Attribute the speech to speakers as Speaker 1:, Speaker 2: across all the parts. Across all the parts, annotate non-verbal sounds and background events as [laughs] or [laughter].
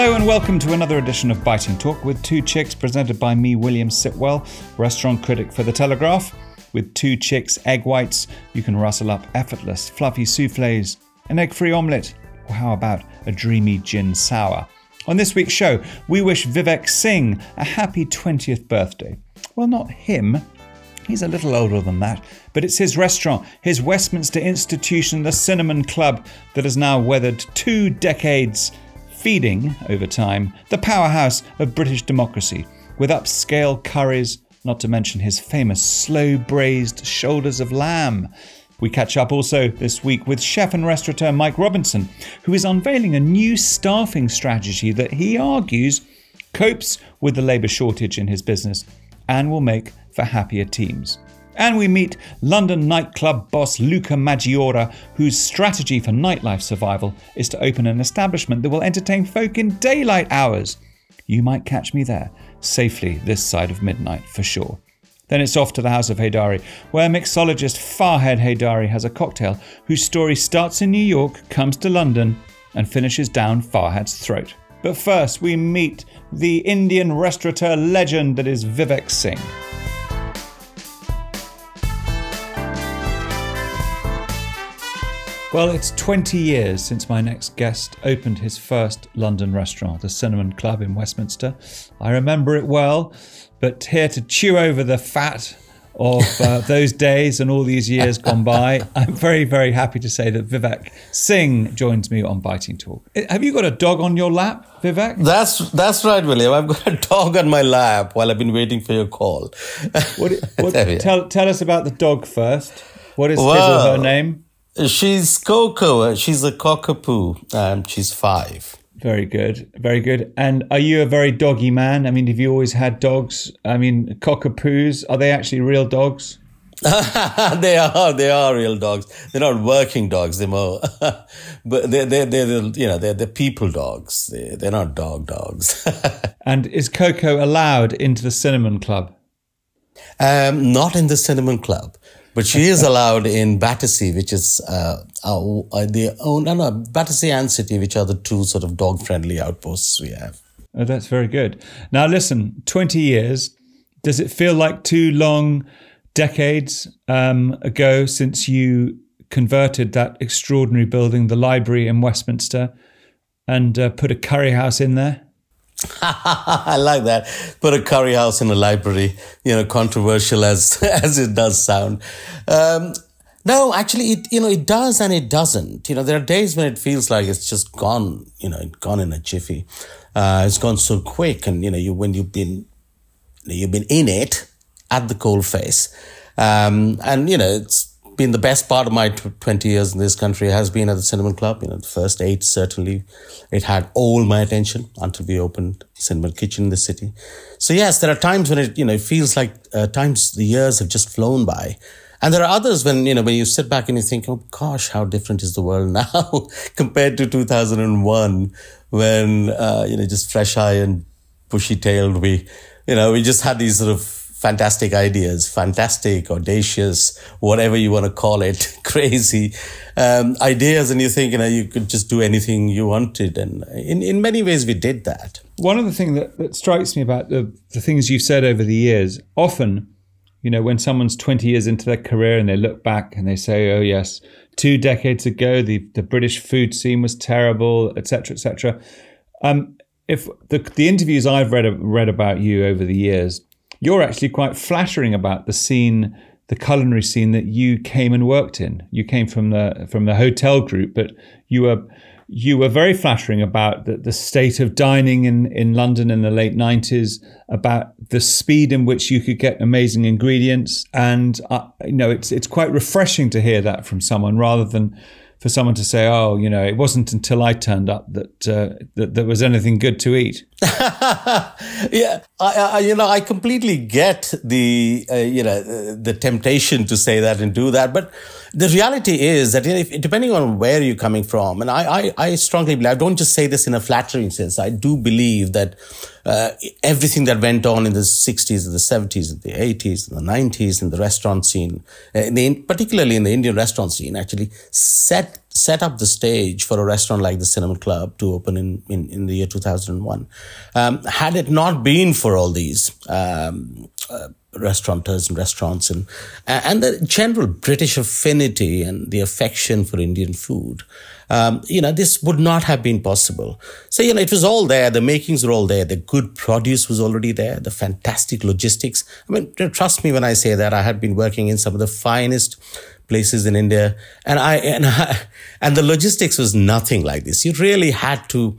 Speaker 1: Hello and welcome to another edition of Biting Talk with Two Chicks, presented by me, William Sitwell, restaurant critic for The Telegraph. With two chicks, egg whites, you can rustle up effortless, fluffy souffles, an egg free omelette, or how about a dreamy gin sour? On this week's show, we wish Vivek Singh a happy 20th birthday. Well, not him. He's a little older than that, but it's his restaurant, his Westminster institution, the Cinnamon Club, that has now weathered two decades feeding, over time, the powerhouse of British democracy, with upscale curries, not to mention his famous slow braised shoulders of lamb. We catch up also this week with chef and restaurateur Mike Robinson, who is unveiling a new staffing strategy that he argues copes with the labour shortage in his business and will make for happier teams. And we meet London nightclub boss Luca Maggiora, whose strategy for nightlife survival is to open an establishment that will entertain folk in daylight hours. You might catch me there, safely this side of midnight for sure. Then it's off to the House of Haydari, where mixologist Farhad Haydari has a cocktail whose story starts in New York, comes to London, and finishes down Farhad's throat. But first, we meet the Indian restaurateur legend that is Vivek Singh. Well, it's 20 years since my next guest opened his first London restaurant, the Cinnamon Club in Westminster. I remember it well, but here to chew over the fat of uh, [laughs] those days and all these years gone by, I'm very, very happy to say that Vivek Singh joins me on Biting Talk. Have you got a dog on your lap, Vivek?
Speaker 2: That's that's right, William. I've got a dog on my lap while I've been waiting for your call.
Speaker 1: What, what, [laughs] tell, tell us about the dog first. What is well, his or her name?
Speaker 2: She's Coco. She's a cockapoo. Um, she's five.
Speaker 1: Very good. Very good. And are you a very doggy man? I mean, have you always had dogs? I mean, cockapoos, are they actually real dogs? [laughs]
Speaker 2: they are. They are real dogs. They're not working dogs. They're more, [laughs] but they're they're they're you know they're they're people dogs. They're, they're not dog dogs. [laughs]
Speaker 1: and is Coco allowed into the cinnamon club?
Speaker 2: Um, not in the cinnamon club. But she is allowed in Battersea, which is uh, our, uh, the oh, no no Battersea and City, which are the two sort of dog friendly outposts we have.
Speaker 1: Oh, that's very good. Now listen, twenty years. Does it feel like two long decades um, ago since you converted that extraordinary building, the library in Westminster, and uh, put a curry house in there? [laughs]
Speaker 2: I like that. Put a curry house in a library, you know, controversial as [laughs] as it does sound. Um, no, actually, it you know it does and it doesn't. You know, there are days when it feels like it's just gone. You know, gone in a jiffy. Uh, it's gone so quick, and you know, you when you've been you've been in it at the coal face, um, and you know, it's been the best part of my 20 years in this country has been at the Cinnamon Club. You know, the first eight, certainly, it had all my attention until we opened Cinnamon Kitchen in the city. So yes, there are times when it, you know, it feels like uh, times the years have just flown by. And there are others when, you know, when you sit back and you think, oh gosh, how different is the world [laughs] now compared to 2001 when, uh, you know, just fresh eye and bushy tailed, we, you know, we just had these sort of fantastic ideas, fantastic, audacious, whatever you want to call it, [laughs] crazy um, ideas. And you think, you know, you could just do anything you wanted. And in, in many ways, we did that.
Speaker 1: One of the things that, that strikes me about the, the things you've said over the years, often, you know, when someone's 20 years into their career and they look back and they say, oh, yes, two decades ago, the, the British food scene was terrible, etc., etc. Um, if the, the interviews I've read read about you over the years, you're actually quite flattering about the scene, the culinary scene that you came and worked in. You came from the from the hotel group, but you were you were very flattering about the, the state of dining in, in London in the late 90s, about the speed in which you could get amazing ingredients. And, uh, you know, it's, it's quite refreshing to hear that from someone rather than for someone to say, "Oh, you know, it wasn't until I turned up that uh, that there was anything good to eat." [laughs]
Speaker 2: yeah, I, I, you know, I completely get the uh, you know the temptation to say that and do that, but the reality is that if, depending on where you're coming from, and I, I, I strongly believe, I don't just say this in a flattering sense. I do believe that uh, everything that went on in the 60s, and the 70s, and the 80s, and the 90s in the restaurant scene, uh, in the, particularly in the Indian restaurant scene, actually set set up the stage for a restaurant like the Cinnamon Club to open in, in, in the year 2001. Um, had it not been for all these um, uh, restaurateurs and restaurants and, and the general British affinity and the affection for Indian food, um, you know, this would not have been possible. So, you know, it was all there. The makings were all there. The good produce was already there. The fantastic logistics. I mean, trust me when I say that I had been working in some of the finest places in India and I, and [laughs] I, and the logistics was nothing like this. You really had to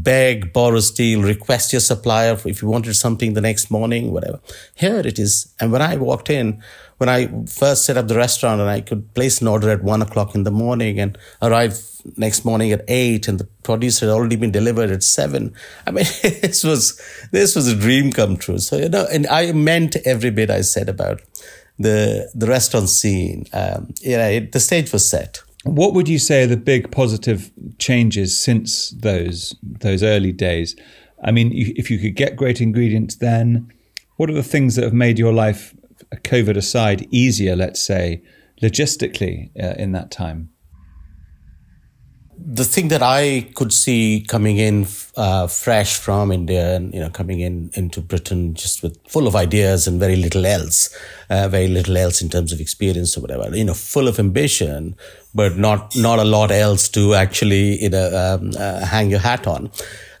Speaker 2: beg, borrow, steal, request your supplier if you wanted something the next morning, whatever. Here it is. And when I walked in, when I first set up the restaurant and I could place an order at one o'clock in the morning and arrive next morning at eight and the produce had already been delivered at seven. I mean, [laughs] this was, this was a dream come true. So, you know, and I meant every bit I said about the, the restaurant scene. Um, yeah, it, the stage was set.
Speaker 1: What would you say are the big positive changes since those those early days? I mean, if you could get great ingredients then, what are the things that have made your life, COVID aside, easier? Let's say logistically uh, in that time
Speaker 2: the thing that I could see coming in uh, fresh from India and you know coming in into Britain just with full of ideas and very little else, uh, very little else in terms of experience or whatever. You know, full of ambition, but not not a lot else to actually you know um, uh, hang your hat on.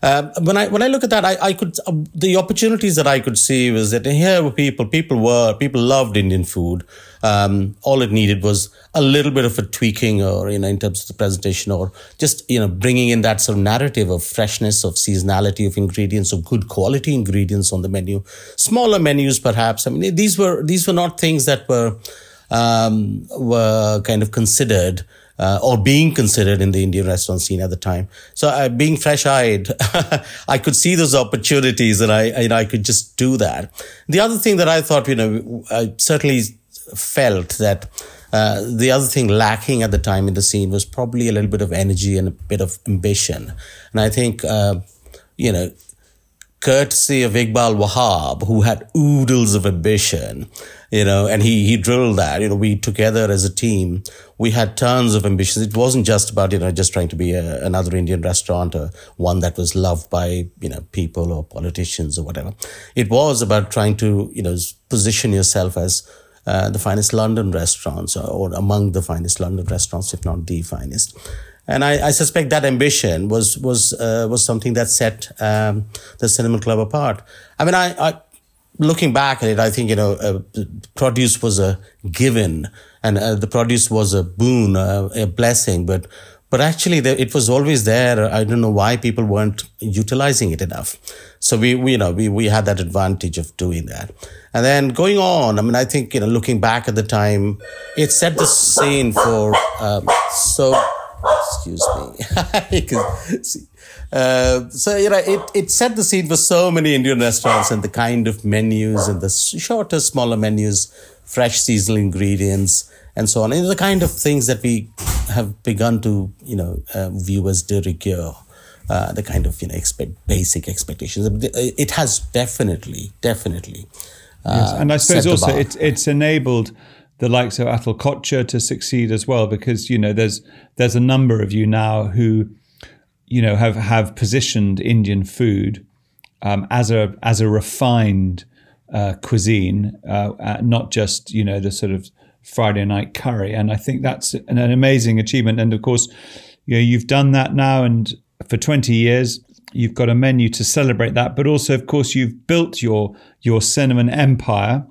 Speaker 2: Um, when I when I look at that, I, I could uh, the opportunities that I could see was that here were people, people were people loved Indian food. Um, all it needed was a little bit of a tweaking, or you know, in terms of the presentation, or just you know, bringing in that sort of narrative of freshness, of seasonality, of ingredients, of good quality ingredients on the menu. Smaller menus, perhaps. I mean, these were these were not things that were um, were kind of considered uh, or being considered in the Indian restaurant scene at the time. So uh, being fresh eyed, [laughs] I could see those opportunities and I, you know, I could just do that. The other thing that I thought, you know, I certainly felt that uh, the other thing lacking at the time in the scene was probably a little bit of energy and a bit of ambition. And I think, uh, you know, courtesy of Iqbal Wahhab, who had oodles of ambition, you know, and he, he drilled that, you know, we together as a team, we had tons of ambitions. It wasn't just about, you know, just trying to be a, another Indian restaurant or one that was loved by, you know, people or politicians or whatever. It was about trying to, you know, position yourself as uh, the finest London restaurants or, or among the finest London restaurants, if not the finest. And I, I, suspect that ambition was was uh, was something that set um, the Cinnamon Club apart. I mean, I, I looking back at it, I think you know, uh, produce was a given, and uh, the produce was a boon, uh, a blessing. But but actually, it was always there. I don't know why people weren't utilizing it enough. So we, we you know we we had that advantage of doing that. And then going on, I mean, I think you know, looking back at the time, it set the scene for um, so excuse me. [laughs] uh, so you know, it it set the scene for so many Indian restaurants and the kind of menus and the shorter, smaller menus, fresh seasonal ingredients, and so on. And the kind of things that we have begun to you know uh, view as de rigueur. Uh, the kind of you know expect basic expectations. It has definitely, definitely.
Speaker 1: yes, and I suppose also it's it's enabled the likes of Atul Kochhar to succeed as well, because you know there's there's a number of you now who you know have have positioned Indian food um, as a as a refined uh, cuisine, uh, not just you know the sort of Friday night curry, and I think that's an, an amazing achievement. And of course, you know you've done that now, and for 20 years, you've got a menu to celebrate that, but also, of course, you've built your your cinnamon empire.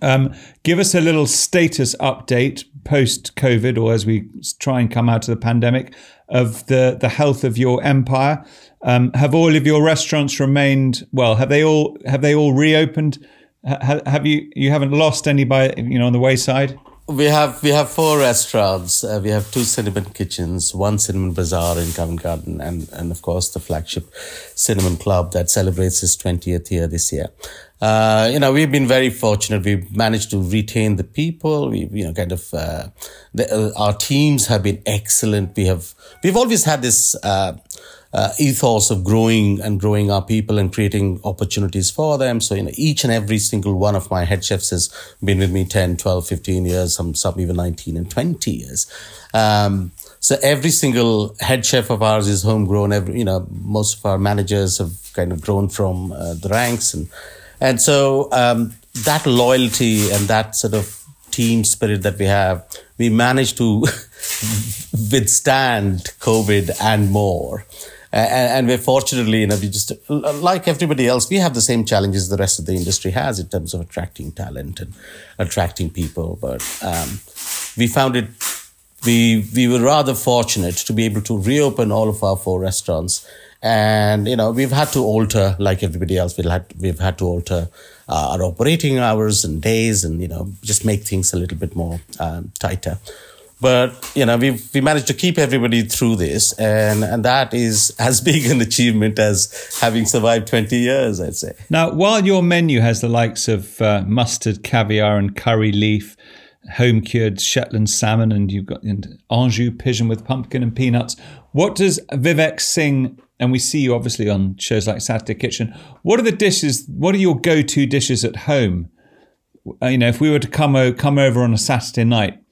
Speaker 1: Um, give us a little status update post COVID, or as we try and come out of the pandemic, of the the health of your empire. Um, have all of your restaurants remained well? Have they all have they all reopened? have you you haven't lost any by you know on the wayside?
Speaker 2: We have we have four restaurants. Uh, we have two cinnamon kitchens, one cinnamon bazaar in Covent Garden, and and of course the flagship Cinnamon Club that celebrates its twentieth year this year. Uh, you know, we've been very fortunate. We've managed to retain the people. We, you know, kind of, uh, the, uh, our teams have been excellent. We have, we've always had this, uh, ethos of growing and growing our people and creating opportunities for them. So, you know, each and every single one of my head chefs has been with me 10, 12, 15 years, some, some even 19 and 20 years. Um, so every single head chef of ours is homegrown. Every, you know, most of our managers have kind of grown from uh, the ranks and, and so, um, that loyalty and that sort of team spirit that we have, we managed to [laughs] withstand COVID and more. And, and, we're fortunately, you know, we just, like everybody else, we have the same challenges the rest of the industry has in terms of attracting talent and attracting people. But um, we found it, we, we were rather fortunate to be able to reopen all of our four restaurants. And, you know, we've had to alter, like everybody else, we've had, we've had to alter uh, our operating hours and days and, you know, just make things a little bit more um, tighter. But you know, we we managed to keep everybody through this, and and that is as [laughs] big an achievement as having survived twenty years, I'd say.
Speaker 1: Now, while your menu has the likes of uh, mustard, caviar, and curry leaf, home cured Shetland salmon, and you've got Anjou pigeon with pumpkin and peanuts. What does Vivek Singh? And we see you obviously on shows like Saturday Kitchen. What are the dishes? What are your go-to dishes at home? Uh, you know, if we were to come o- come over on a Saturday night,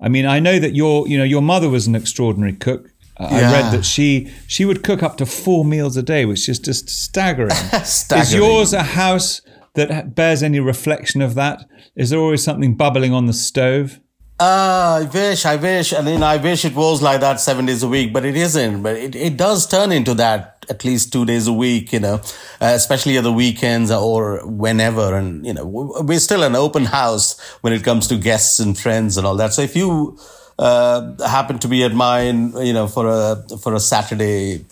Speaker 1: I mean, I know that your, you know, your mother was an extraordinary cook. Uh, yeah. I read that she she would cook up to four meals a day, which is just staggering. [laughs] staggering. Is yours a house that bears any reflection of that? Is there always something bubbling on the stove?
Speaker 2: Uh, I wish, I wish, I mean, I wish it was like that seven days a week, but it isn't. But it, it does turn into that at least two days a week, you know, uh, especially at the weekends or whenever. And, you know, we're still an open house when it comes to guests and friends and all that. So if you, uh, happen to be at mine, you know, for a, for a Saturday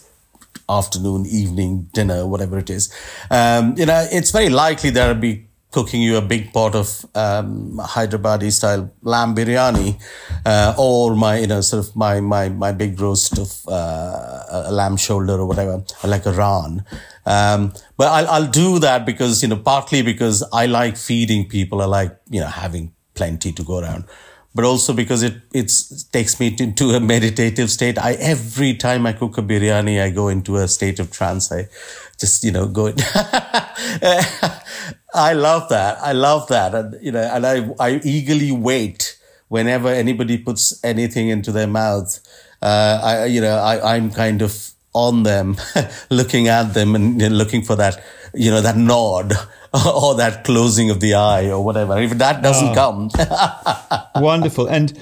Speaker 2: afternoon, evening, dinner, whatever it is, um, you know, it's very likely there'll be cooking you a big pot of um, Hyderabadi style lamb biryani, uh, or my you know sort of my my my big roast of uh, a lamb shoulder or whatever, like a raan. Um, but I'll I'll do that because you know partly because I like feeding people. I like you know having plenty to go around. But also because it it takes me into a meditative state. I every time I cook a biryani, I go into a state of trance. I just you know go [laughs] I love that. I love that. And, you know, and I, I eagerly wait whenever anybody puts anything into their mouth. Uh, I, you know, I, I'm kind of on them, [laughs] looking at them and looking for that, you know, that nod [laughs] or that closing of the eye or whatever. If that doesn't oh.
Speaker 1: come. [laughs] Wonderful. And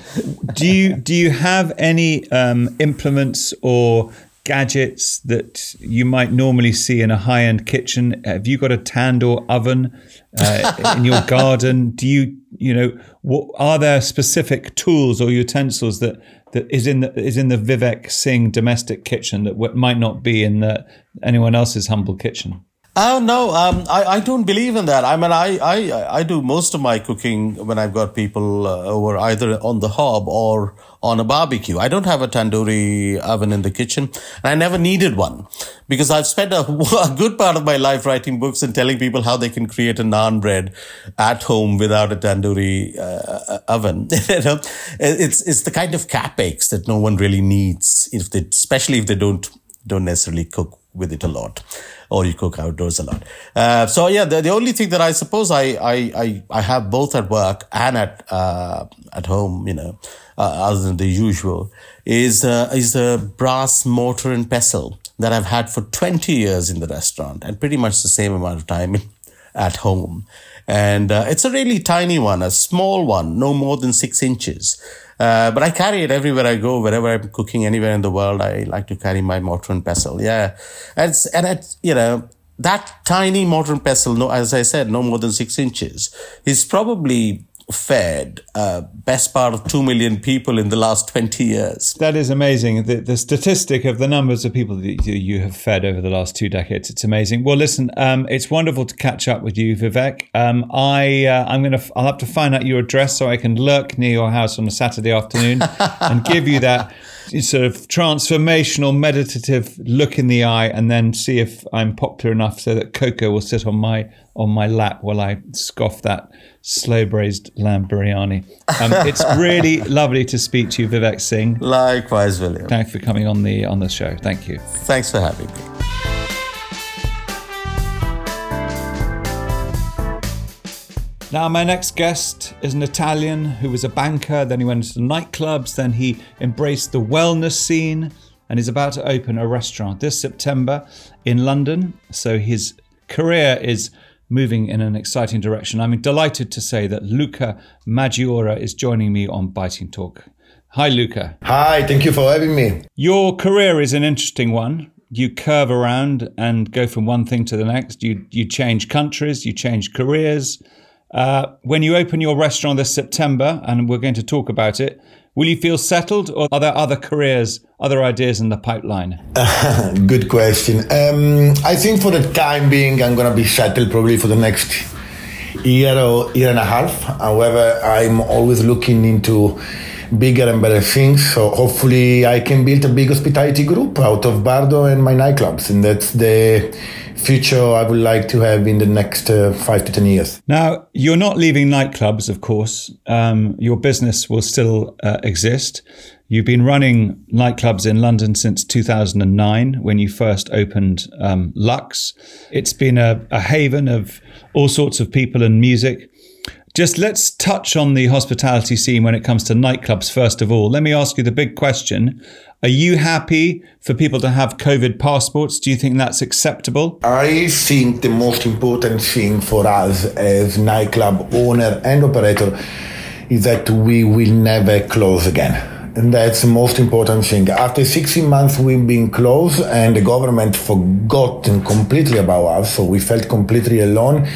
Speaker 1: do you, do you have any um, implements or gadgets that you might normally see in a high end kitchen? Have you got a tandoor oven uh, in your [laughs] garden? Do you, you know, what, are there specific tools or utensils that that is in the is in the Vivek Singh domestic kitchen that might not be in the, anyone else's humble kitchen?
Speaker 2: Oh no, um, I, I don't believe in that. I mean, I, I, I do most of my cooking when I've got people uh, over either on the hob or on a barbecue. I don't have a tandoori oven in the kitchen, and I never needed one because I've spent a, [laughs] a good part of my life writing books and telling people how they can create a naan bread at home without a tandoori uh, oven. [laughs] you know, it's it's the kind of capex that no one really needs, if they, especially if they don't don't necessarily cook with it a lot or you cook outdoors a lot. Uh, so yeah, the, the only thing that I suppose I, I, I, I have both at work and at, uh, at home, you know, uh, other than the usual is, uh, is a brass mortar and pestle that I've had for 20 years in the restaurant and pretty much the same amount of time at home. And uh, it's a really tiny one, a small one, no more than six inches. Uh, but I carry it everywhere I go, wherever I'm cooking anywhere in the world. I like to carry my mortar and pestle. Yeah. And it's, and it's, you know, that tiny mortar and pestle, no, as I said, no more than six inches is probably fed uh, best part of 2 million people in the last 20 years.
Speaker 1: That is amazing. The, the statistic of the numbers of people that you have fed over the last two decades, it's amazing. Well, listen, um, it's wonderful to catch up with you, Vivek. Um, I, uh, I'm going to, I'll have to find out your address so I can lurk near your house on a Saturday afternoon [laughs] and give you that sort of transformational, meditative look in the eye, and then see if I'm popular enough so that Coco will sit on my on my lap while I scoff that slow braised lamb biryani. Um, it's really [laughs] lovely to speak to you, Vivek Singh.
Speaker 2: Likewise, William.
Speaker 1: Thanks for coming on the on the show. Thank you.
Speaker 2: Thanks for having me.
Speaker 1: Now, my next guest is an Italian who was a banker, then he went into nightclubs, then he embraced the wellness scene, and is about to open a restaurant this September in London. So his career is moving in an exciting direction. I'm delighted to say that Luca Maggiora is joining me on Biting Talk. Hi, Luca.
Speaker 3: Hi, thank you for having me.
Speaker 1: Your career is an interesting one. You curve around and go from one thing to the next. You you change countries, you change careers. Uh, when you open your restaurant this September, and we're going to talk about it, will you feel settled, or are there other careers, other ideas in the pipeline? [laughs]
Speaker 3: Good question. Um, I think for the time being, I'm going to be settled probably for the next year or year and a half. However, I'm always looking into bigger and better things. So hopefully, I can build a big hospitality group out of Bardo and my nightclubs, and that's the future I would like to have in the next uh, five to 10 years.
Speaker 1: Now, you're not leaving nightclubs, of course. Um, your business will still uh, exist. You've been running nightclubs in London since 2009 when you first opened um, Lux. It's been a, a haven of all sorts of people and music. Just let's touch on the hospitality scene when it comes to nightclubs, first of all. Let me ask you the big question are you happy for people to have COVID passports? Do you think that's acceptable?
Speaker 3: I think the most important thing for us as nightclub owner and operator is that we will never close again. And that's the most important thing. After 16 months, we've been closed and the government forgotten completely about us. So we felt completely alone.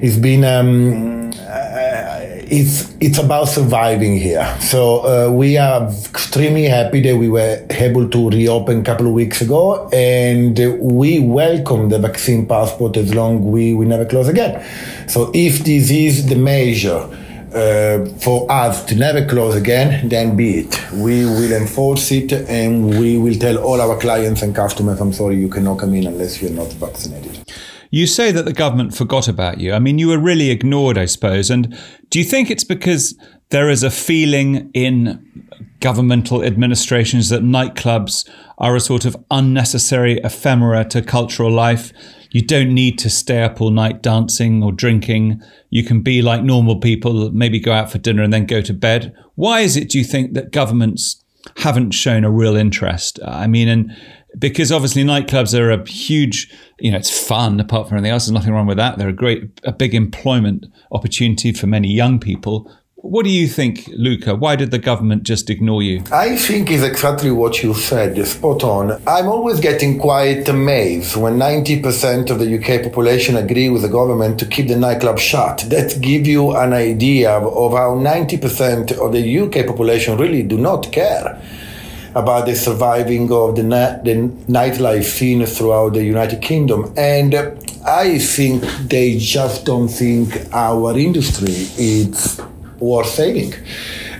Speaker 3: It's been um, it's it's about surviving here. So uh, we are extremely happy that we were able to reopen a couple of weeks ago, and we welcome the vaccine passport as long we we never close again. So if this is the measure. Uh, for us to never close again, then be it. We will enforce it and we will tell all our clients and customers, I'm sorry, you cannot come in unless you're not vaccinated.
Speaker 1: You say that the government forgot about you. I mean, you were really ignored, I suppose. And do you think it's because there is a feeling in governmental administrations that nightclubs are a sort of unnecessary ephemera to cultural life? You don't need to stay up all night dancing or drinking. You can be like normal people, maybe go out for dinner and then go to bed. Why is it, do you think, that governments haven't shown a real interest? I mean, and because obviously nightclubs are a huge, you know, it's fun apart from anything else. There's nothing wrong with that. They're a great, a big employment opportunity for many young people. What do you think, Luca? Why did the government just ignore you?
Speaker 3: I think is exactly what you said, spot on. I'm always getting quite amazed when 90% of the UK population agree with the government to keep the nightclub shut. That gives you an idea of how 90% of the UK population really do not care about the surviving of the, na- the nightlife scene throughout the United Kingdom. And I think they just don't think our industry is worth saving.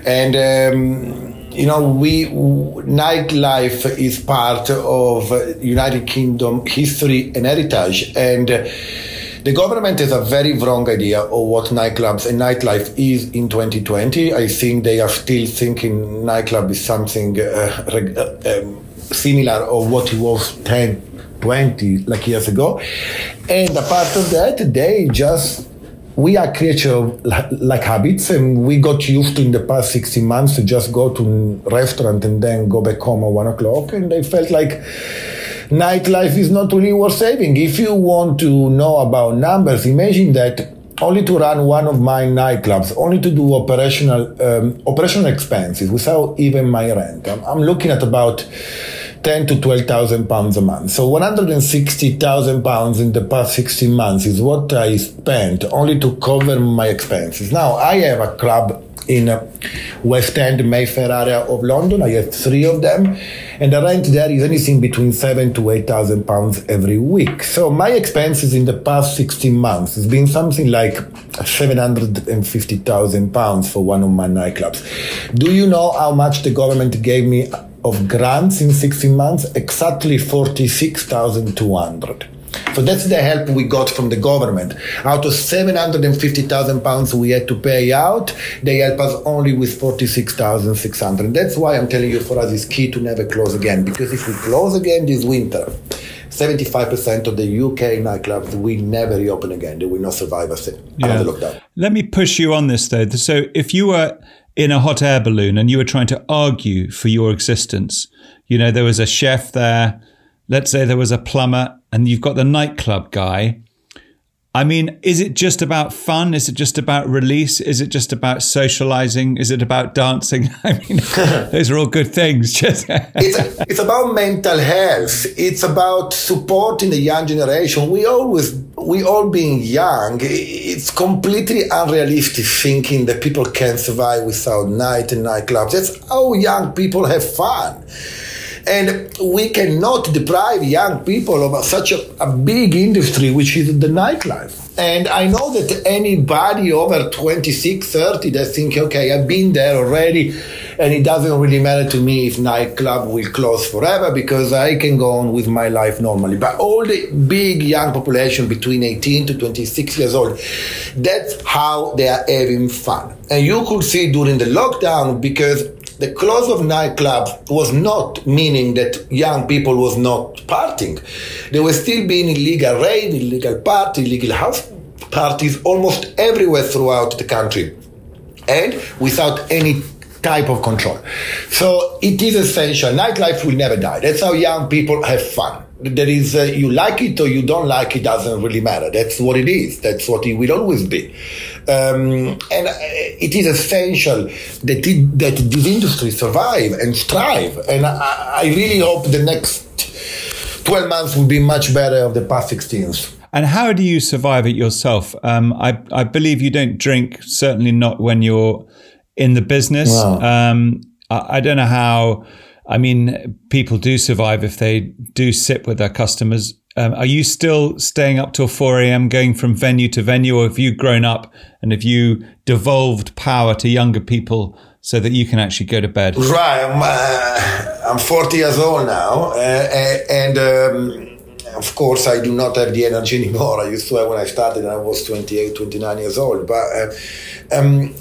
Speaker 3: And, um, you know, we nightlife is part of United Kingdom history and heritage. And the government has a very wrong idea of what nightclubs and nightlife is in 2020. I think they are still thinking nightclub is something uh, uh, um, similar of what it was 10, 20 like years ago. And apart of that, they just we are creatures of like habits and we got used to in the past 16 months to just go to restaurant and then go back home at one o'clock and they felt like nightlife is not really worth saving. If you want to know about numbers, imagine that only to run one of my nightclubs, only to do operational um, operational expenses without even my rent. I'm, I'm looking at about ten to twelve thousand pounds a month. So one hundred and sixty thousand pounds in the past sixteen months is what I spent only to cover my expenses. Now I have a club in uh, West End, Mayfair area of London. I have three of them, and the rent there is anything between seven to eight thousand pounds every week. So my expenses in the past sixteen months has been something like seven hundred and fifty thousand pounds for one of my nightclubs. Do you know how much the government gave me of grants in 16 months, exactly 46,200. So that's the help we got from the government. Out of 750,000 pounds we had to pay out, they help us only with 46,600. That's why I'm telling you for us it's key to never close again. Because if we close again this winter, 75% of the UK nightclubs will never reopen again. They will not survive a another lockdown.
Speaker 1: Let me push you on this though. So if you were in a hot air balloon and you were trying to argue for your existence, you know, there was a chef there, let's say there was a plumber, and you've got the nightclub guy. I mean, is it just about fun? Is it just about release? Is it just about socializing? Is it about dancing? [laughs] I mean, [laughs] those are all good things. [laughs] Just
Speaker 3: it's, it's about mental health. It's about supporting the young generation. We always, we all being young, it's completely unrealistic thinking that people can survive without night and nightclubs. That's how young people have fun. And we cannot deprive young people of such a, a big industry, which is the nightlife. And I know that anybody over 26, 30 that think, okay, I've been there already, and it doesn't really matter to me if nightclub will close forever because I can go on with my life normally. But all the big young population between 18 to 26 years old, that's how they are having fun. And you could see during the lockdown because the close of nightclubs was not meaning that young people was not partying. There were still being illegal rave, illegal party, illegal house parties almost everywhere throughout the country. And without any type of control. So it is essential. Nightlife will never die. That's how young people have fun. There is, uh, you like it or you don't like it, doesn't really matter. That's what it is. That's what it will always be. Um, and uh, it is essential that, it, that this industry survive and strive. And I, I really hope the next 12 months will be much better of the past 16.
Speaker 1: And how do you survive it yourself? Um, I, I believe you don't drink, certainly not when you're in the business. Wow. Um, I, I, don't know how. I mean, people do survive if they do sit with their customers. Um, are you still staying up till 4 a.m., going from venue to venue, or have you grown up and have you devolved power to younger people so that you can actually go to bed?
Speaker 3: Right. I'm, uh, I'm 40 years old now. Uh, and um, of course, I do not have the energy [laughs] anymore. I used to have when I started, and I was 28, 29 years old. But uh, um,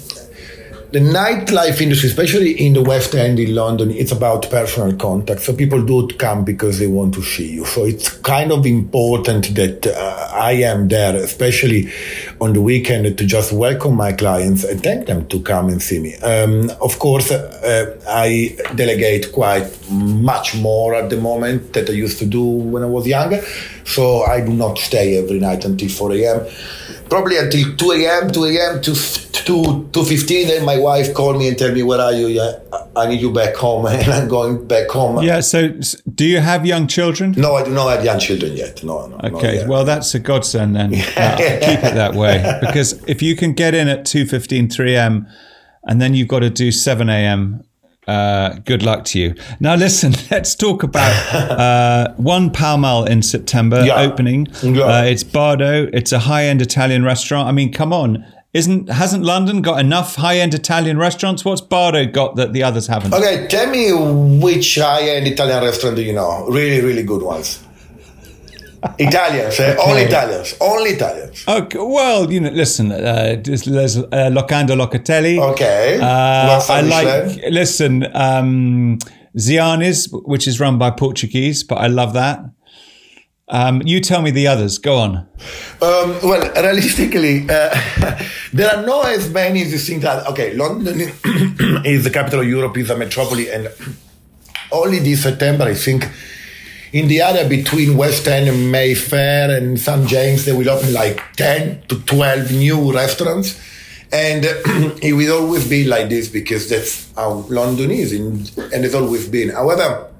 Speaker 3: the nightlife industry, especially in the West End in London, it's about personal contact. So people do come because they want to see you. So it's kind of important that uh, I am there, especially on the weekend, to just welcome my clients and thank them to come and see me. Um, of course, uh, I delegate quite much more at the moment that I used to do when I was younger. So I do not stay every night until 4 a.m. Probably until 2 a.m., 2 a.m. to 2 2.15 then my wife called me and tell me where are you? Yeah i need you back home [laughs] and i'm going back home.
Speaker 1: Yeah so do you have young children?
Speaker 3: No i do not have young children yet. No, no
Speaker 1: okay well that's a godsend then. [laughs] Uh, keep it that way. Because if you can get in at 2.15 3am and then you've got to do 7 a.m uh, good luck to you. Now, listen, [laughs] let's talk about uh, one Pall Mall in September yeah. opening. Yeah. Uh, it's Bardo. It's a high end Italian restaurant. I mean, come on. Isn't hasn't London got enough high-end Italian restaurants? What's Bardo got that the others haven't?
Speaker 3: Okay, tell me which high-end Italian restaurant do you know? Really, really good ones. [laughs] Italians, eh? okay. only Italians, only Italians.
Speaker 1: Okay, well, you know, listen, uh, there's uh, Locanda Locatelli.
Speaker 3: Okay,
Speaker 1: uh, I like. Listen, um, Ziani's, which is run by Portuguese, but I love that. Um, you tell me the others. Go on. Um,
Speaker 3: well, realistically, uh, [laughs] there are not as many as you think that. Okay, London [coughs] is the capital of Europe, is a metropolis, and only this September, I think, in the area between West End and Mayfair and St James, they will open like 10 to 12 new restaurants. And [clears throat] it will always be like this because that's how London is, and, and it's always been. However,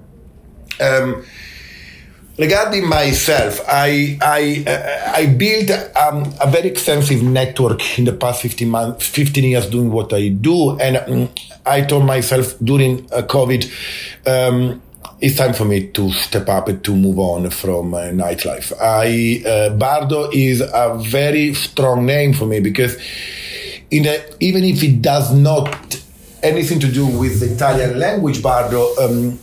Speaker 3: um, Regarding myself, I I uh, I built um, a very extensive network in the past 15 months, 15 years doing what I do, and um, I told myself during uh, COVID, um, it's time for me to step up and to move on from uh, nightlife. I uh, Bardo is a very strong name for me because in the, even if it does not anything to do with the Italian language, Bardo. Um,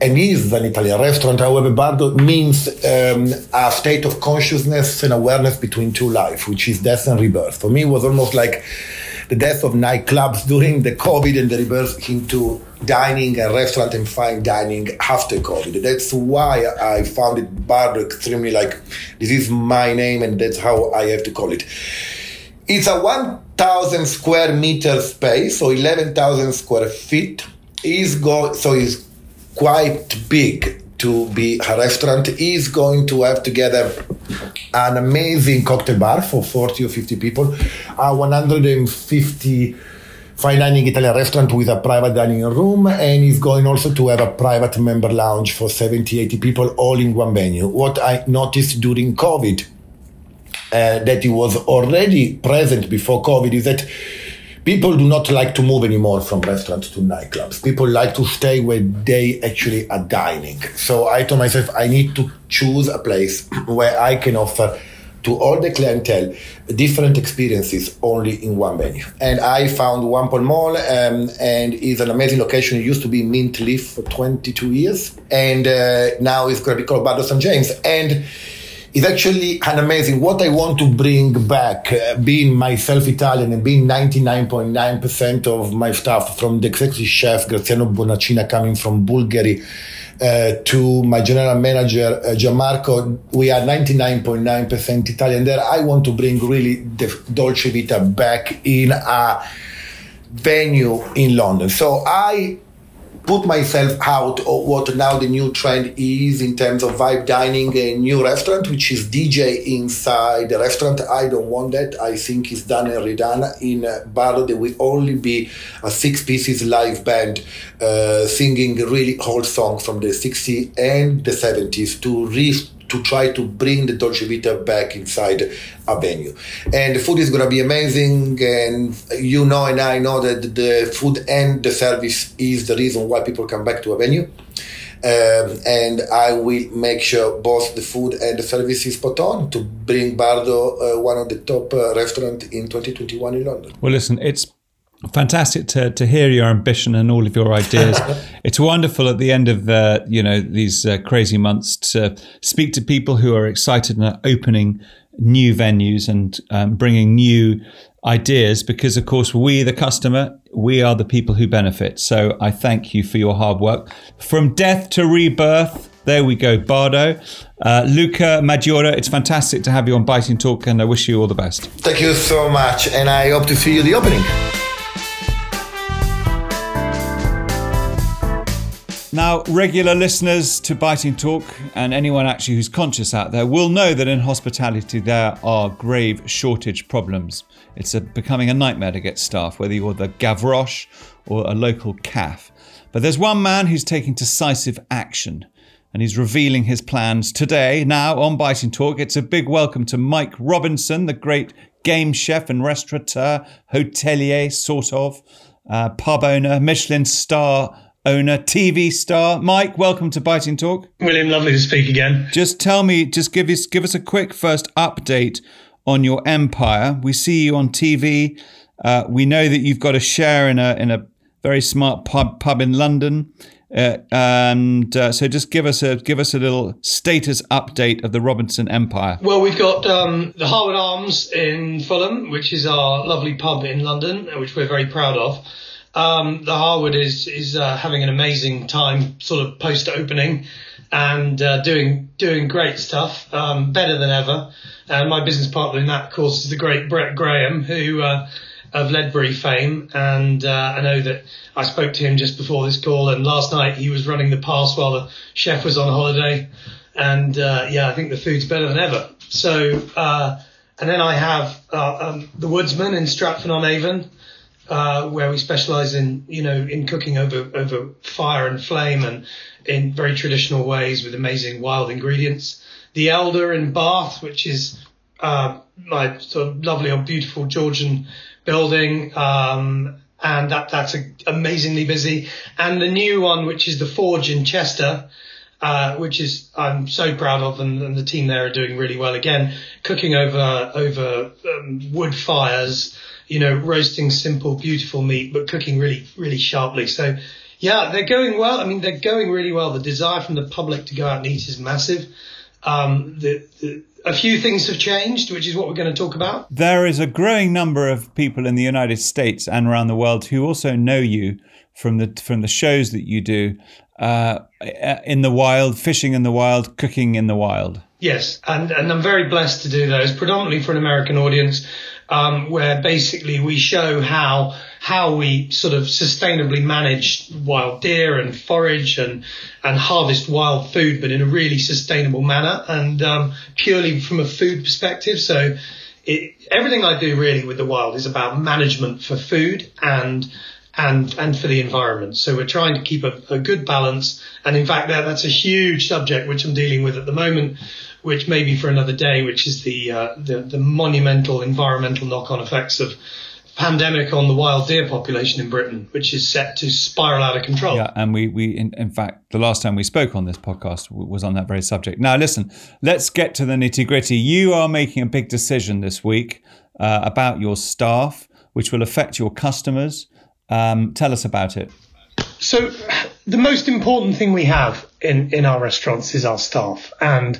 Speaker 3: and is an Italian restaurant. However, Bardo means um, a state of consciousness and awareness between two life, which is death and rebirth. For me, it was almost like the death of nightclubs during the COVID and the rebirth into dining and restaurant and fine dining after COVID. That's why I found it Bardo extremely like this is my name and that's how I have to call it. It's a 1,000 square meter space, so 11,000 square feet. Is go so is quite big to be a restaurant is going to have together an amazing cocktail bar for 40 or 50 people, a 150 fine dining Italian restaurant with a private dining room, and is going also to have a private member lounge for 70, 80 people all in one venue. What I noticed during COVID, uh, that it was already present before COVID, is that people do not like to move anymore from restaurants to nightclubs. People like to stay where they actually are dining. So I told myself I need to choose a place [clears throat] where I can offer to all the clientele different experiences only in one venue. And I found one Pall Mall um, and is an amazing location. It used to be Mint Leaf for 22 years and uh, now it's going to be called Bardo St. James. And is actually an amazing. What I want to bring back, uh, being myself Italian and being 99.9% of my staff, from the executive chef Graziano Bonacina coming from Bulgaria. Uh, to my general manager uh, Gianmarco, we are 99.9% Italian there. I want to bring really the Dolce Vita back in a venue in London. So I put myself out of what now the new trend is in terms of vibe dining a new restaurant which is dj inside the restaurant. I don't want that. I think it's done and redone in uh, bardo there will only be a six pieces live band uh, singing really old songs from the 60s and the 70s to re to try to bring the Dolce Vita back inside a venue. And the food is going to be amazing. And you know, and I know that the food and the service is the reason why people come back to a venue. Um, and I will make sure both the food and the service is put on to bring Bardo uh, one of the top uh, restaurants in 2021 in London.
Speaker 1: Well, listen, it's fantastic to, to hear your ambition and all of your ideas. [laughs] it's wonderful at the end of uh, you know these uh, crazy months to speak to people who are excited and are opening new venues and um, bringing new ideas because of course we the customer we are the people who benefit. So i thank you for your hard work. From death to rebirth there we go bardo. Uh, luca maggiora it's fantastic to have you on biting talk and i wish you all the best.
Speaker 3: Thank you so much and i hope to see you the opening
Speaker 1: Now, regular listeners to Biting Talk and anyone actually who's conscious out there will know that in hospitality there are grave shortage problems. It's a, becoming a nightmare to get staff, whether you're the Gavroche or a local calf. But there's one man who's taking decisive action and he's revealing his plans today. Now, on Biting Talk, it's a big welcome to Mike Robinson, the great game chef and restaurateur, hotelier, sort of, uh, pub owner, Michelin star owner, TV star. Mike, welcome to Biting Talk.
Speaker 4: William, lovely to speak again.
Speaker 1: Just tell me, just give us give us a quick first update on your empire. We see you on TV. Uh, we know that you've got a share in a in a very smart pub pub in London. Uh, and uh, so, just give us a give us a little status update of the Robinson Empire.
Speaker 4: Well, we've got um, the Harwood Arms in Fulham, which is our lovely pub in London, which we're very proud of. Um, the Harwood is is uh, having an amazing time, sort of post opening, and uh, doing doing great stuff, um, better than ever. And my business partner in that, of course, is the great Brett Graham, who uh, of Ledbury fame, and uh, I know that I spoke to him just before this call, and last night he was running the pass while the chef was on holiday, and uh, yeah, I think the food's better than ever. So. Uh, and then I have um, the Woodsman in Stratford on Avon, uh, where we specialize in, you know, in cooking over, over fire and flame and in very traditional ways with amazing wild ingredients. The Elder in Bath, which is, uh, my sort of lovely or beautiful Georgian building. Um, and that, that's a, amazingly busy. And the new one, which is the Forge in Chester, uh, which is I'm so proud of, and, and, the team there are doing really well. Again, cooking over over um, wood fires, you know, roasting simple, beautiful meat, but cooking really, really sharply. So Yeah, they're going well. I mean, they're going really well. The desire from the public to go out and eat is massive. Um, the, the, a few things have changed, which is what we're going to talk about.
Speaker 1: There is a growing number of people in the United States and around the world who also know you from the from the shows that you do uh, in the wild, fishing in the wild, cooking in the wild.
Speaker 4: Yes, and and I'm very blessed to do those, predominantly for an American audience, um, where basically we show how how we sort of sustainably manage wild deer and forage and and harvest wild food, but in a really sustainable manner and um, purely from a food perspective. So. It, everything I do really with the wild is about management for food and and and for the environment. So we're trying to keep a, a good balance. And in fact, that, that's a huge subject which I'm dealing with at the moment, which may be for another day, which is the uh, the, the monumental environmental knock-on effects of pandemic on the wild deer population in Britain, which is set to spiral out of control.
Speaker 1: Yeah, and we we in, in fact the last time we spoke on this podcast was on that very subject. Now listen, let's get to the nitty gritty. You are making a big decision this week uh, about your staff, which will affect your customers. Um, tell us about it.
Speaker 4: So, the most important thing we have in, in our restaurants is our staff. And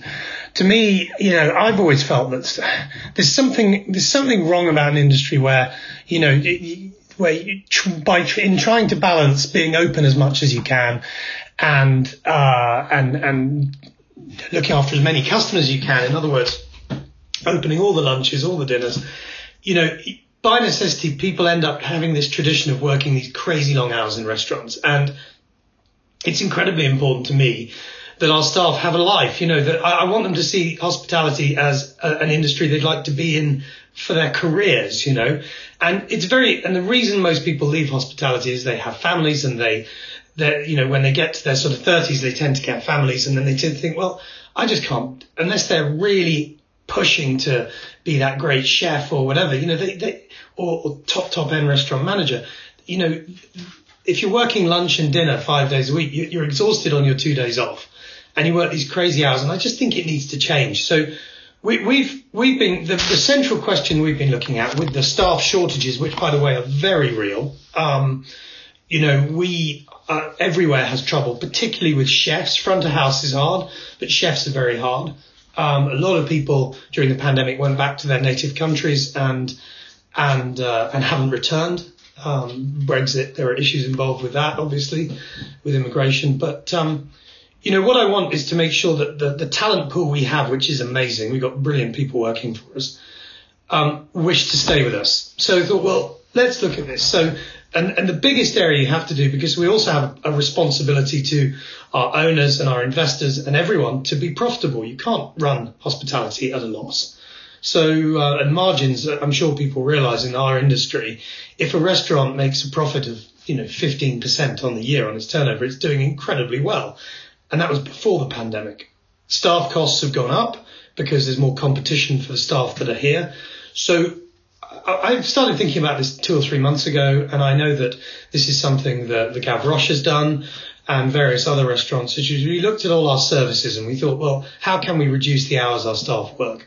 Speaker 4: to me, you know, I've always felt that there's something there's something wrong about an industry where, you know, where you, by in trying to balance being open as much as you can, and uh, and and looking after as many customers as you can. In other words, opening all the lunches, all the dinners. You know, by necessity, people end up having this tradition of working these crazy long hours in restaurants. And it's incredibly important to me that our staff have a life. You know, that I, I want them to see hospitality as a, an industry they'd like to be in for their careers, you know. And it's very, and the reason most people leave hospitality is they have families and they, they you know, when they get to their sort of 30s, they tend to get families and then they tend to think, well, I just can't, unless they're really pushing to be that great chef or whatever, you know, they, they or, or top, top end restaurant manager, you know, if you're working lunch and dinner five days a week, you're exhausted on your two days off and you work these crazy hours. And I just think it needs to change. So we, we've, we've been, the, the central question we've been looking at with the staff shortages, which by the way are very real. Um, you know, we, uh, everywhere has trouble, particularly with chefs. Front of house is hard, but chefs are very hard. Um, a lot of people during the pandemic went back to their native countries and and uh, and haven't returned. Um, Brexit, there are issues involved with that, obviously, with immigration. But um, you know what I want is to make sure that the, the talent pool we have, which is amazing, we've got brilliant people working for us, um, wish to stay with us. So I thought, well, let's look at this. So and, and the biggest area you have to do, because we also have a responsibility to our owners and our investors and everyone to be profitable. You can't run hospitality at a loss. So, uh, and margins, I'm sure people realize in our industry, if a restaurant makes a profit of, you know, 15% on the year on its turnover, it's doing incredibly well. And that was before the pandemic. Staff costs have gone up because there's more competition for the staff that are here. So I've started thinking about this two or three months ago, and I know that this is something that the Gavroche has done and various other restaurants. We looked at all our services and we thought, well, how can we reduce the hours our staff work?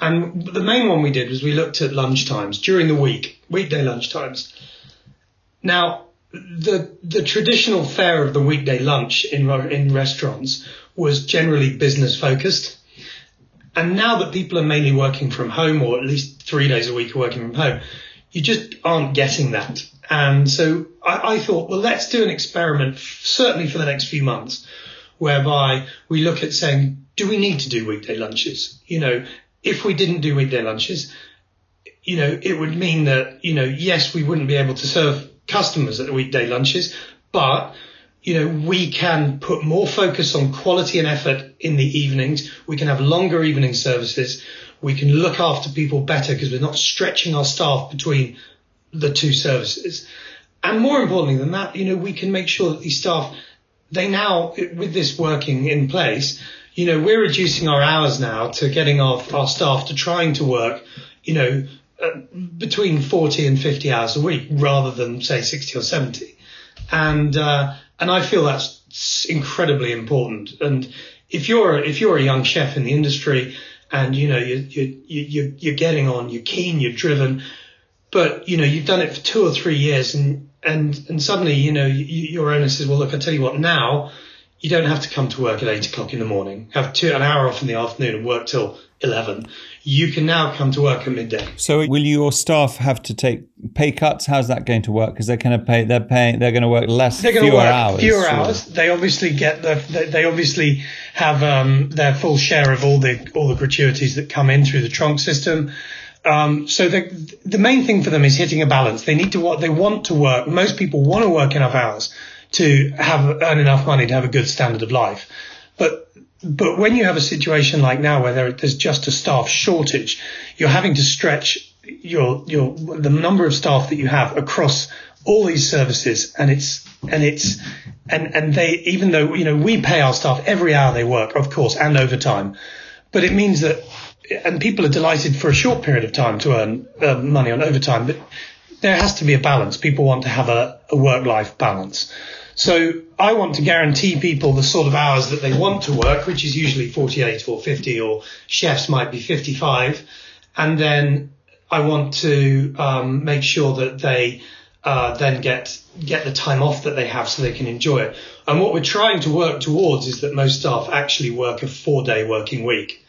Speaker 4: And the main one we did was we looked at lunch times during the week, weekday lunch times. Now, the the traditional fare of the weekday lunch in in restaurants was generally business focused. And now that people are mainly working from home, or at least three days a week are working from home, you just aren't getting that. And so I, I thought, well, let's do an experiment, certainly for the next few months, whereby we look at saying, do we need to do weekday lunches? You know, if we didn't do weekday lunches, you know, it would mean that, you know, yes, we wouldn't be able to serve customers at the weekday lunches, but you know, we can put more focus on quality and effort in the evenings. We can have longer evening services. We can look after people better because we're not stretching our staff between the two services. And more importantly than that, you know, we can make sure that these staff, they now, with this working in place, you know, we're reducing our hours now to getting our, our staff to trying to work, you know, between 40 and 50 hours a week rather than say 60 or 70. And, uh, and I feel that's incredibly important. And if you're if you're a young chef in the industry, and you know you you you you're getting on, you're keen, you're driven, but you know you've done it for two or three years, and and and suddenly, you know, you, your owner says, well, look, I tell you what, now you don't have to come to work at eight o'clock in the morning, have two an hour off in the afternoon, and work till eleven. You can now come to work at midday.
Speaker 1: So, will your staff have to take pay cuts? How's that going to work? Because they're going to pay, they're paying, they're going to work less,
Speaker 4: they're going
Speaker 1: fewer
Speaker 4: to work
Speaker 1: hours.
Speaker 4: Fewer
Speaker 1: or-
Speaker 4: hours. They obviously get the. They, they obviously have um, their full share of all the all the gratuities that come in through the tronc system. Um, so the the main thing for them is hitting a balance. They need to what they want to work. Most people want to work enough hours to have earn enough money to have a good standard of life. But but when you have a situation like now where there, there's just a staff shortage, you're having to stretch your your the number of staff that you have across all these services, and it's and it's and and they even though you know we pay our staff every hour they work, of course, and overtime, but it means that and people are delighted for a short period of time to earn uh, money on overtime, but there has to be a balance. People want to have a, a work life balance. So I want to guarantee people the sort of hours that they want to work, which is usually 48 or 50, or chefs might be 55. And then I want to um, make sure that they uh, then get get the time off that they have so they can enjoy it. And what we're trying to work towards is that most staff actually work a four day working week.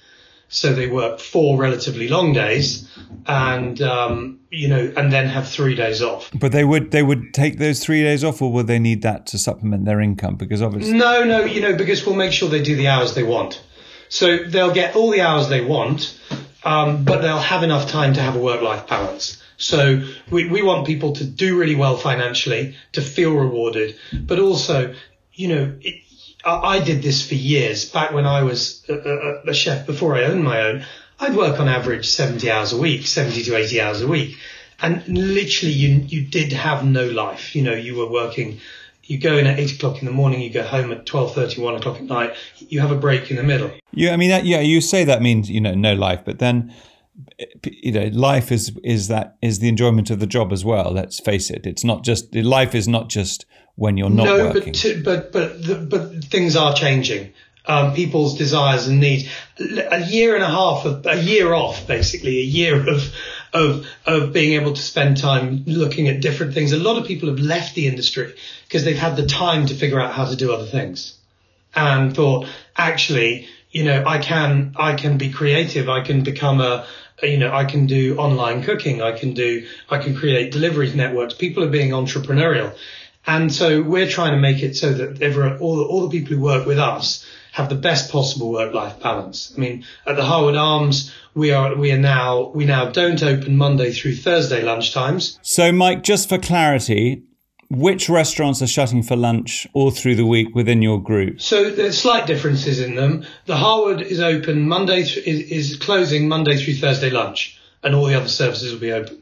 Speaker 4: So they work four relatively long days, and um, you know, and then have three days off.
Speaker 1: But they would they would take those three days off, or would they need that to supplement their income? Because obviously,
Speaker 4: No, no, you know, because we'll make sure they do the hours they want. So they'll get all the hours they want, um, but they'll have enough time to have a work-life balance. So we, we want people to do really well financially, to feel rewarded, but also, you know, it, I, did this for years back when I was a, a, a chef before I owned my own. I'd work on average 70 hours a week, 70 to 80 hours a week. And literally you, you did have no life. You know, you were working, you go in at eight o'clock in the morning, you go home at 12.30, one o'clock at night. You have a break in the middle.
Speaker 1: yeah, I mean, that, yeah, you say that means you know no life, but then you know life is is that is the enjoyment of the job as well. Let's face it, it's not just life is not just when you're not
Speaker 4: no,
Speaker 1: working.
Speaker 4: but to, but but the, but things are changing. Um, people's desires and needs. A year and a half of a year off, basically a year of of of being able to spend time looking at different things. A lot of people have left the industry because they've had the time to figure out how to do other things, and thought actually, you know, I can I can be creative. I can become a you know, I can do online cooking. I can do, I can create deliveries networks. People are being entrepreneurial. And so we're trying to make it so that everyone, all, all the people who work with us have the best possible work-life balance. I mean, at the Harwood Arms, we are, we are now, we now don't open Monday through Thursday lunchtimes.
Speaker 1: so, Mike, just for clarity, which restaurants are shutting for lunch all through the week within your group?
Speaker 4: So there's slight differences in them. The Harwood is open Monday, th- is, is closing Monday through Thursday lunch, and all the other services will be open.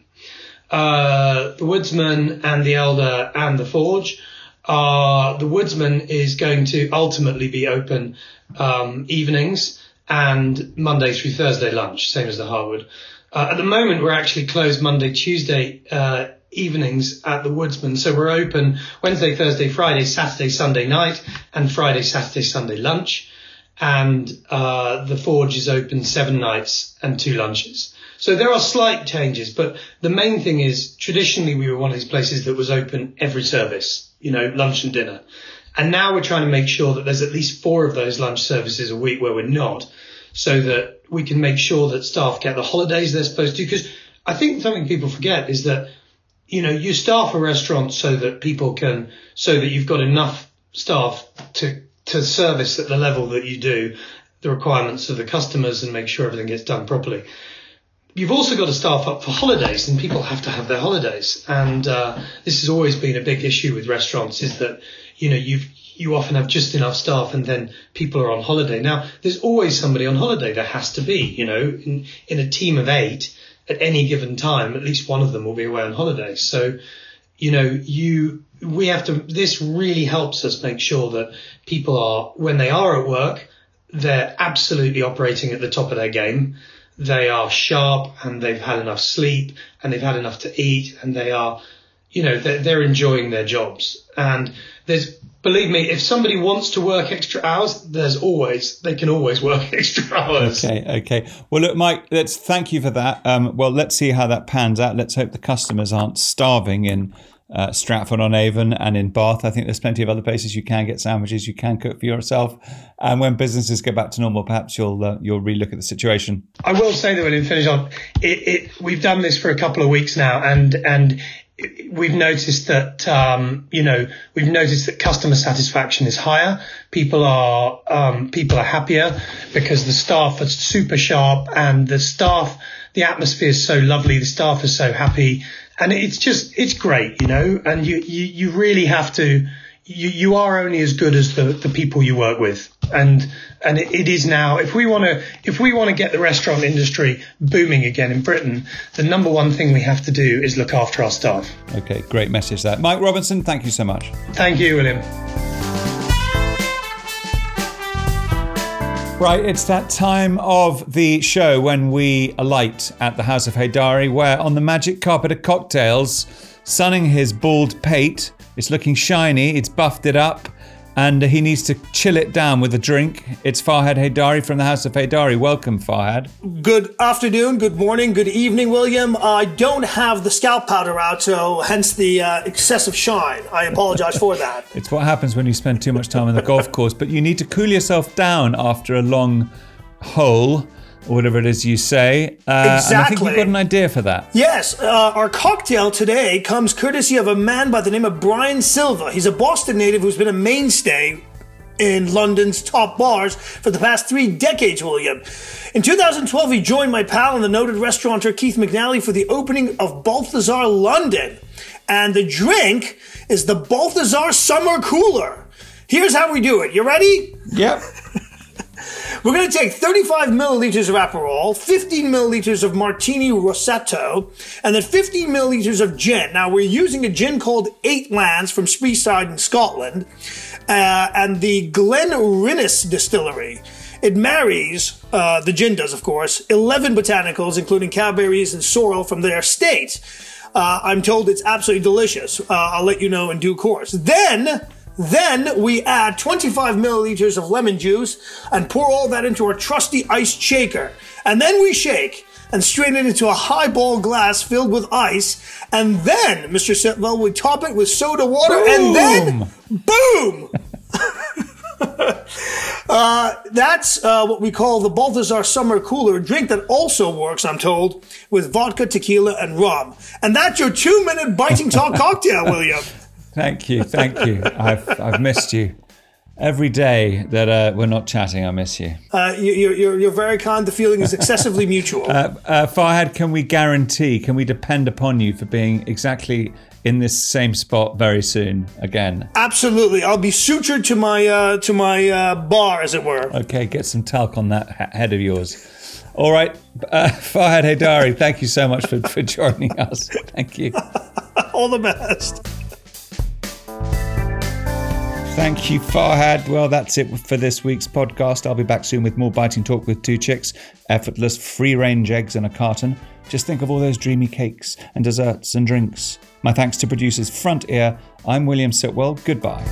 Speaker 4: Uh, the Woodsman and the Elder and the Forge. Uh, the Woodsman is going to ultimately be open um, evenings and Monday through Thursday lunch, same as the Harwood. Uh, at the moment, we're actually closed Monday, Tuesday uh, evenings at the Woodsman. So we're open Wednesday, Thursday, Friday, Saturday, Sunday night, and Friday, Saturday, Sunday lunch. And uh, the Forge is open seven nights and two lunches. So there are slight changes, but the main thing is traditionally we were one of these places that was open every service, you know, lunch and dinner. And now we're trying to make sure that there's at least four of those lunch services a week where we're not, so that we can make sure that staff get the holidays they're supposed to. Because I think something people forget is that, you know, you staff a restaurant so that people can, so that you've got enough staff to, to service at the level that you do the requirements of the customers and make sure everything gets done properly you've also got to staff up for holidays and people have to have their holidays. And, uh, this has always been a big issue with restaurants is that, you know, you've, you often have just enough staff and then people are on holiday. Now, there's always somebody on holiday. There has to be, you know, in, in a team of eight at any given time, at least one of them will be away on holiday. So, you know, you, we have to, this really helps us make sure that people are, when they are at work, they're absolutely operating at the top of their game they are sharp and they've had enough sleep and they've had enough to eat and they are, you know, they're, they're enjoying their jobs. And there's, believe me, if somebody wants to work extra hours, there's always, they can always work [laughs] extra hours.
Speaker 1: Okay, okay. Well, look, Mike, let's thank you for that. Um, well, let's see how that pans out. Let's hope the customers aren't starving in uh, Stratford on Avon and in Bath. I think there's plenty of other places you can get sandwiches, you can cook for yourself. And when businesses get back to normal, perhaps you'll uh, you'll relook at the situation.
Speaker 4: I will say that, William, finish on. It, it, we've done this for a couple of weeks now, and and we've noticed that um, you know we've noticed that customer satisfaction is higher. People are um, people are happier because the staff are super sharp and the staff the atmosphere is so lovely. The staff are so happy and it's just it's great, you know. And you you, you really have to. You, you are only as good as the, the people you work with, and and it, it is now. If we want to if we want to get the restaurant industry booming again in Britain, the number one thing we have to do is look after our staff.
Speaker 1: Okay, great message there, Mike Robinson. Thank you so much.
Speaker 4: Thank you, William.
Speaker 1: Right, it's that time of the show when we alight at the House of Haydari, where on the magic carpet of cocktails, sunning his bald pate, it's looking shiny, it's buffed it up, and he needs to chill it down with a drink. It's Farhad Haydari from the House of Haydari. Welcome, Farhad.
Speaker 5: Good afternoon, good morning, good evening, William. I don't have the scalp powder out, so hence the uh, excessive shine. I apologize for that. [laughs]
Speaker 1: It's what happens when you spend too much time on the golf course, but you need to cool yourself down after a long hole or whatever it is you say. Uh,
Speaker 5: exactly.
Speaker 1: And I think you've got an idea for that.
Speaker 5: Yes, uh, our cocktail today comes courtesy of a man by the name of Brian Silva. He's a Boston native who's been a mainstay in London's top bars for the past three decades, William. In 2012, he joined my pal and the noted restaurateur Keith McNally for the opening of Balthazar London. And the drink is the Balthazar Summer Cooler. Here's how we do it. You ready?
Speaker 1: Yep.
Speaker 5: We're going to take 35 milliliters of Aperol, 15 milliliters of Martini Rosato, and then 15 milliliters of gin. Now, we're using a gin called Eight Lands from Speyside in Scotland, uh, and the Glenrinnes distillery. It marries, uh, the gin does, of course, 11 botanicals, including cowberries and sorrel from their estate. Uh, I'm told it's absolutely delicious. Uh, I'll let you know in due course. Then, then we add 25 milliliters of lemon juice and pour all that into our trusty ice shaker. And then we shake and strain it into a highball glass filled with ice. And then, Mr. Sitwell, we top it with soda water and then boom! [laughs] uh, that's uh, what we call the Balthazar Summer Cooler, drink that also works, I'm told, with vodka, tequila, and rum. And that's your two minute biting talk [laughs] cocktail, William.
Speaker 1: Thank you, thank you. I've I've missed you. Every day that uh, we're not chatting, I miss you.
Speaker 5: Uh, you, you're, you're, you're very kind. The feeling is excessively [laughs] mutual.
Speaker 1: Uh, uh, Farhad, can we guarantee, can we depend upon you for being exactly in this same spot very soon again?
Speaker 5: Absolutely. I'll be sutured to my uh, to my uh, bar, as it were.
Speaker 1: Okay, get some talc on that ha- head of yours. All right, uh, [laughs] Farhad Haydari, thank you so much for, for joining us. Thank you. [laughs]
Speaker 5: All the best.
Speaker 1: Thank you, Farhad. Well, that's it for this week's podcast. I'll be back soon with more biting talk with two chicks, effortless free range eggs in a carton. Just think of all those dreamy cakes and desserts and drinks. My thanks to producers Front Ear. I'm William Sitwell. Goodbye.